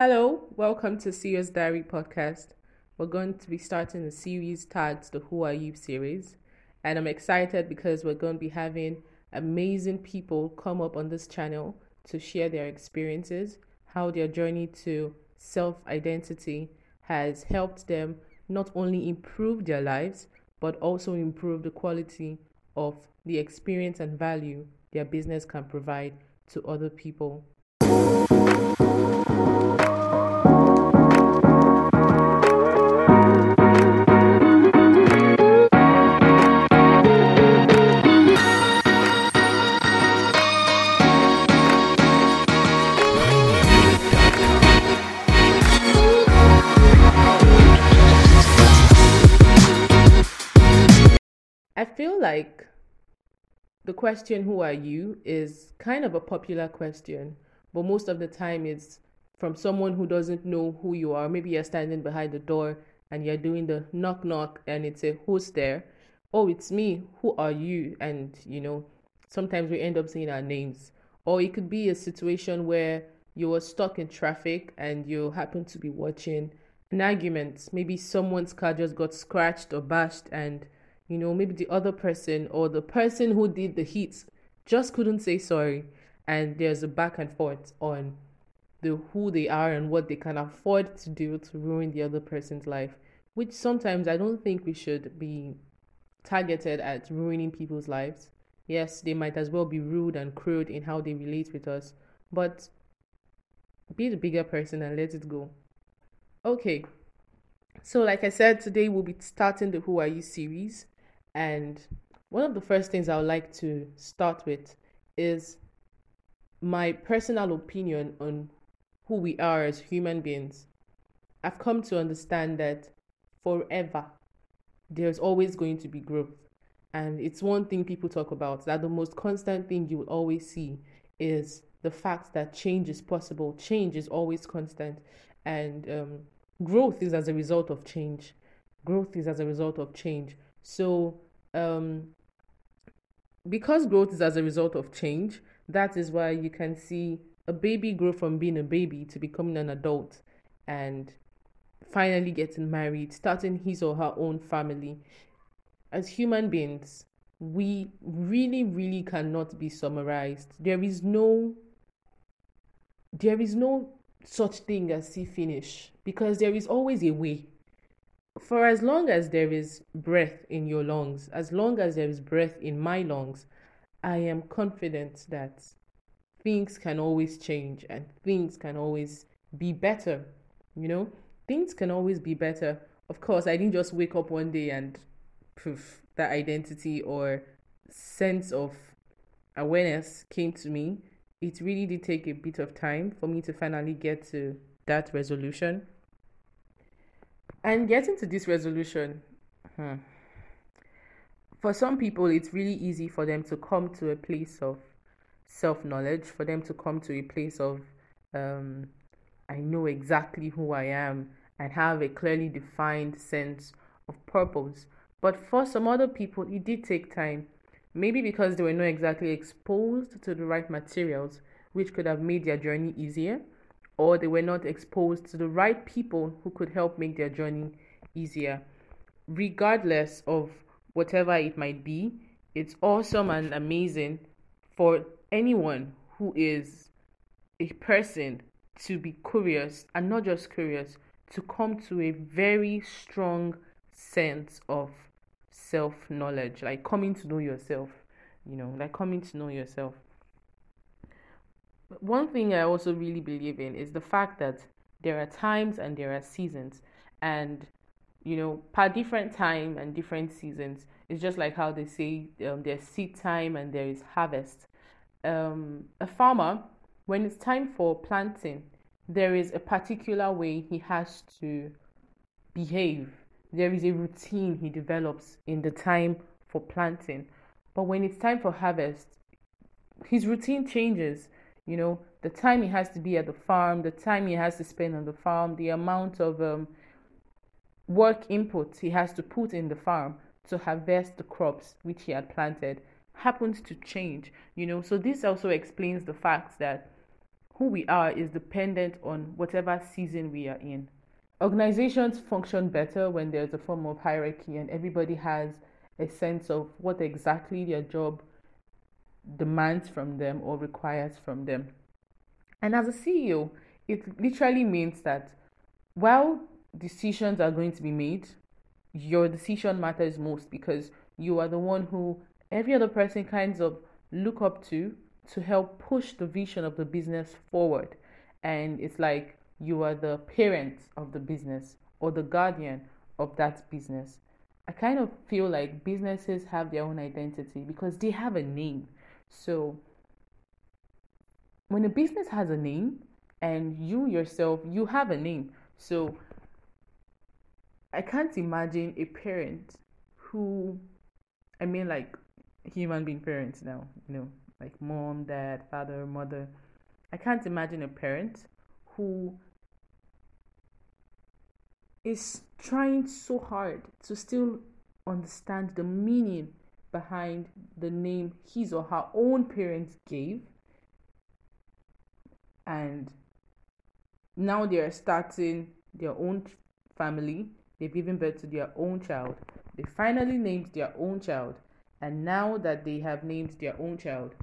Hello, welcome to Serious Diary podcast. We're going to be starting a series tagged the Who Are You series, and I'm excited because we're going to be having amazing people come up on this channel to share their experiences, how their journey to self identity has helped them not only improve their lives but also improve the quality of the experience and value their business can provide to other people. Like the question, Who are you? is kind of a popular question, but most of the time it's from someone who doesn't know who you are. Maybe you're standing behind the door and you're doing the knock knock and it's a who's there? Oh, it's me. Who are you? And you know, sometimes we end up saying our names. Or it could be a situation where you were stuck in traffic and you happen to be watching an argument. Maybe someone's car just got scratched or bashed and you know, maybe the other person or the person who did the hit just couldn't say sorry. And there's a back and forth on the who they are and what they can afford to do to ruin the other person's life, which sometimes I don't think we should be targeted at ruining people's lives. Yes, they might as well be rude and crude in how they relate with us, but be the bigger person and let it go. Okay, so like I said, today we'll be starting the Who Are You series. And one of the first things I would like to start with is my personal opinion on who we are as human beings. I've come to understand that forever there's always going to be growth. And it's one thing people talk about that the most constant thing you will always see is the fact that change is possible. Change is always constant. And um, growth is as a result of change. Growth is as a result of change. So um, because growth is as a result of change, that is why you can see a baby grow from being a baby to becoming an adult and finally getting married, starting his or her own family. As human beings, we really, really cannot be summarized. There is no there is no such thing as see finish because there is always a way for as long as there is breath in your lungs, as long as there is breath in my lungs, I am confident that things can always change and things can always be better. You know, things can always be better. Of course, I didn't just wake up one day and poof, that identity or sense of awareness came to me. It really did take a bit of time for me to finally get to that resolution. And getting to this resolution, hmm, for some people, it's really easy for them to come to a place of self knowledge, for them to come to a place of, um, I know exactly who I am and have a clearly defined sense of purpose. But for some other people, it did take time. Maybe because they were not exactly exposed to the right materials, which could have made their journey easier or they were not exposed to the right people who could help make their journey easier. Regardless of whatever it might be, it's awesome and amazing for anyone who is a person to be curious and not just curious, to come to a very strong sense of self knowledge, like coming to know yourself, you know, like coming to know yourself one thing I also really believe in is the fact that there are times and there are seasons, and you know, per different time and different seasons, it's just like how they say um, there's seed time and there is harvest. Um, a farmer, when it's time for planting, there is a particular way he has to behave. There is a routine he develops in the time for planting. But when it's time for harvest, his routine changes you know the time he has to be at the farm the time he has to spend on the farm the amount of um, work input he has to put in the farm to harvest the crops which he had planted happens to change you know so this also explains the fact that who we are is dependent on whatever season we are in. Organizations function better when there's a form of hierarchy and everybody has a sense of what exactly their job demands from them or requires from them. And as a CEO, it literally means that while decisions are going to be made, your decision matters most because you are the one who every other person kinds of look up to to help push the vision of the business forward. And it's like you are the parent of the business or the guardian of that business. I kind of feel like businesses have their own identity because they have a name. So when a business has a name and you yourself, you have a name. So I can't imagine a parent who, I mean, like human being parents now, you know, like mom, dad, father, mother. I can't imagine a parent who is trying so hard to still understand the meaning behind the name his or her own parents gave. And now they are starting their own family. They've given birth to their own child. They finally named their own child. And now that they have named their own child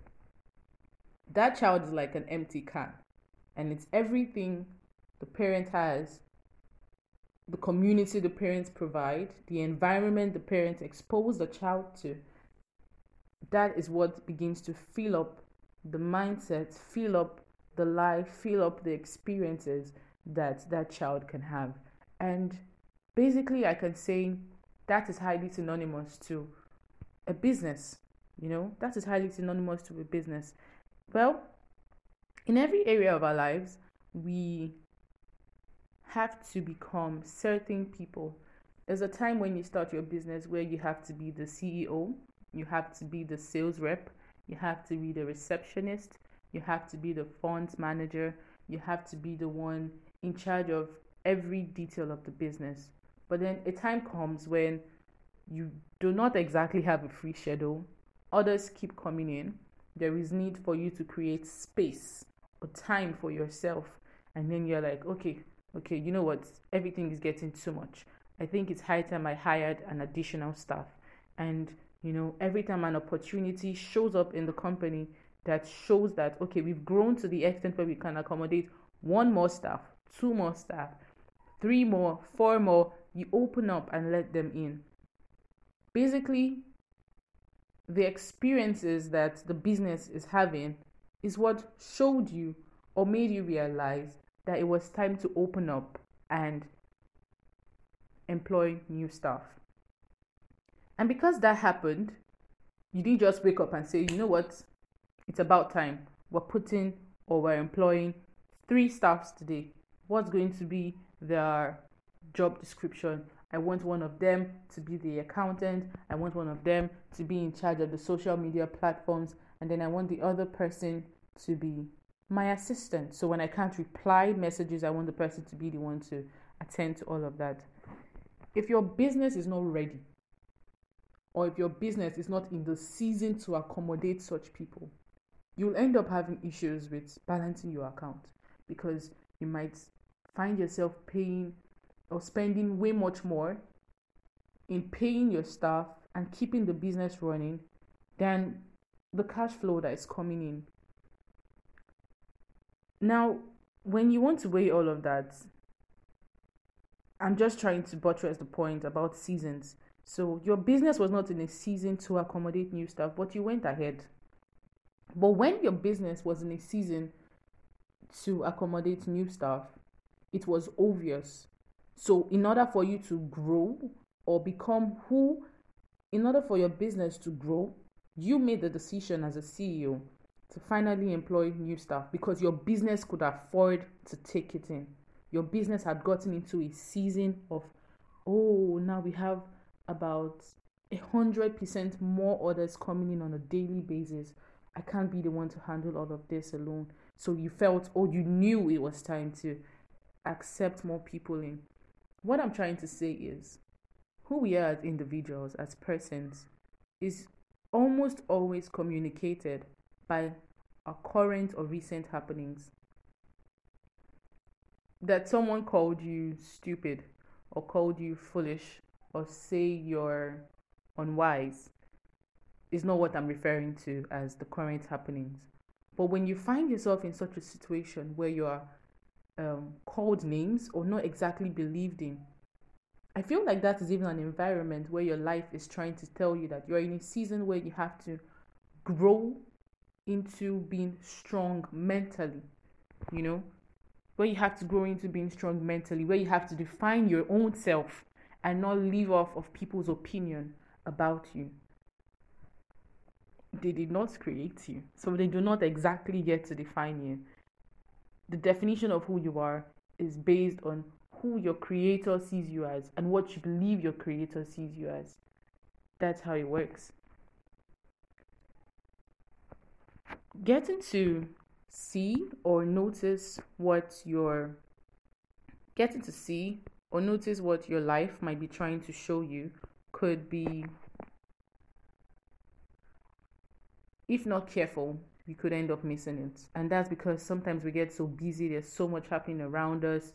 that child is like an empty can. And it's everything the parent has the community the parents provide, the environment the parents expose the child to, that is what begins to fill up the mindset, fill up the life, fill up the experiences that that child can have. And basically, I can say that is highly synonymous to a business. You know, that is highly synonymous to a business. Well, in every area of our lives, we have to become certain people. There's a time when you start your business where you have to be the CEO, you have to be the sales rep, you have to be the receptionist, you have to be the funds manager, you have to be the one in charge of every detail of the business. But then a time comes when you do not exactly have a free schedule, others keep coming in. There is need for you to create space or time for yourself. And then you're like, okay, okay, you know what, everything is getting too much. I think it's high time I hired an additional staff. And, you know, every time an opportunity shows up in the company that shows that, okay, we've grown to the extent where we can accommodate one more staff, two more staff, three more, four more, you open up and let them in. Basically, the experiences that the business is having is what showed you or made you realize that it was time to open up and employ new staff. And because that happened, you didn't just wake up and say, you know what, it's about time. We're putting or we're employing three staffs today. What's going to be their job description? I want one of them to be the accountant. I want one of them to be in charge of the social media platforms. And then I want the other person to be my assistant. So when I can't reply messages, I want the person to be the one to attend to all of that. If your business is not ready, or if your business is not in the season to accommodate such people, you'll end up having issues with balancing your account because you might find yourself paying or spending way much more in paying your staff and keeping the business running than the cash flow that is coming in now, when you want to weigh all of that, I'm just trying to buttress the point about seasons. So, your business was not in a season to accommodate new stuff, but you went ahead. But when your business was in a season to accommodate new stuff, it was obvious. So, in order for you to grow or become who, in order for your business to grow, you made the decision as a CEO to finally employ new staff because your business could afford to take it in. Your business had gotten into a season of, oh, now we have about a hundred percent more orders coming in on a daily basis. I can't be the one to handle all of this alone. So you felt, or you knew it was time to accept more people in. What I'm trying to say is who we are as individuals, as persons, is almost always communicated by our current or recent happenings. that someone called you stupid or called you foolish or say you're unwise is not what I'm referring to as the current happenings. But when you find yourself in such a situation where you are um, called names or not exactly believed in, I feel like that is even an environment where your life is trying to tell you that you're in a season where you have to grow into being strong mentally, you know, where you have to grow into being strong mentally, where you have to define your own self and not live off of people's opinion about you. They did not create you, so they do not exactly get to define you. The definition of who you are is based on who your creator sees you as and what you believe your creator sees you as. That's how it works. Getting to see or notice what your getting to see or notice what your life might be trying to show you could be if not careful we could end up missing it. And that's because sometimes we get so busy there's so much happening around us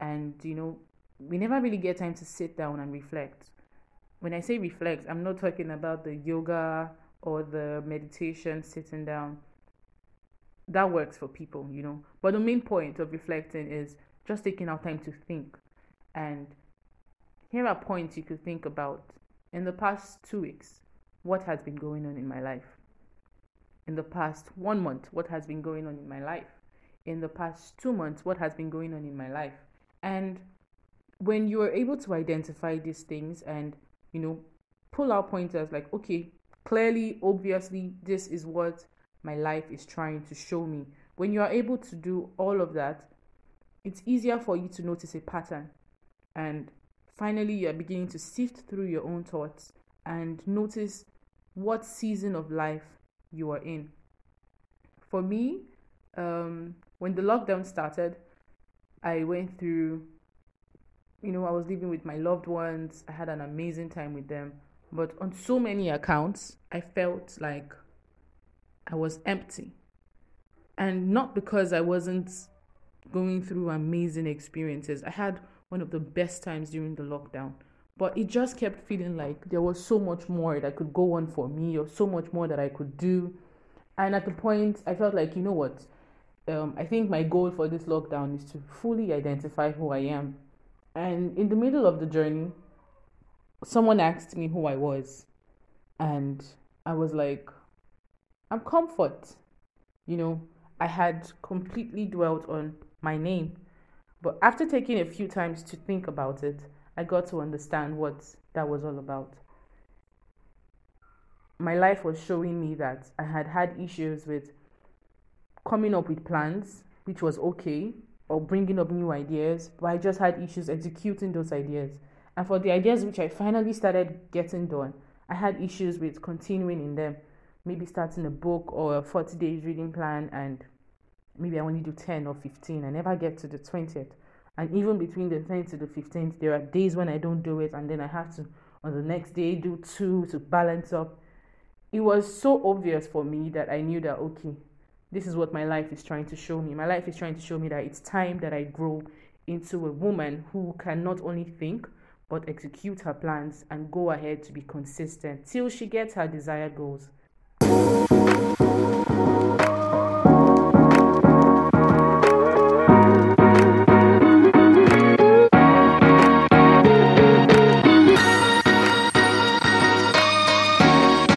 and you know we never really get time to sit down and reflect. When i say reflect i'm not talking about the yoga or the meditation sitting down. That works for people you know. But the main point of reflecting is just taking our time to think and here are points you could think about in the past two weeks what has been going on in my life in the past one month what has been going on in my life in the past two months what has been going on in my life and when you are able to identify these things and, you know, pull out pointers like, okay, clearly, obviously, this is what my life is trying to show me. When you are able to do all of that, it's easier for you to notice a pattern. And finally, you're beginning to sift through your own thoughts and notice what season of life you are in. For me, um, when the lockdown started, I went through, you know, I was living with my loved ones. I had an amazing time with them. But on so many accounts, I felt like I was empty. And not because I wasn't going through amazing experiences. I had one of the best times during the lockdown. But it just kept feeling like there was so much more that could go on for me, or so much more that I could do. And at the point, I felt like, you know what? um, I think my goal for this lockdown is to fully identify who I am. And in the middle of the journey, someone asked me who I was. And I was like, I'm comfort. You know, I had completely dwelt on my name. But after taking a few times to think about it, I got to understand what that was all about. My life was showing me that I had had issues with coming up with plans, which was okay, or bringing up new ideas, but I just had issues executing those ideas. And for the ideas which I finally started getting done, I had issues with continuing in them. Maybe starting a book or a 40 days reading plan, and maybe I only do 10 or 15. I never get to the 20th. And even between the 10th to the 15th, there are days when I don't do it, and then I have to, on the next day, do two to balance up. It was so obvious for me that I knew that, okay, this is what my life is trying to show me. My life is trying to show me that it's time that I grow into a woman who can not only think but execute her plans and go ahead to be consistent till she gets her desired goals.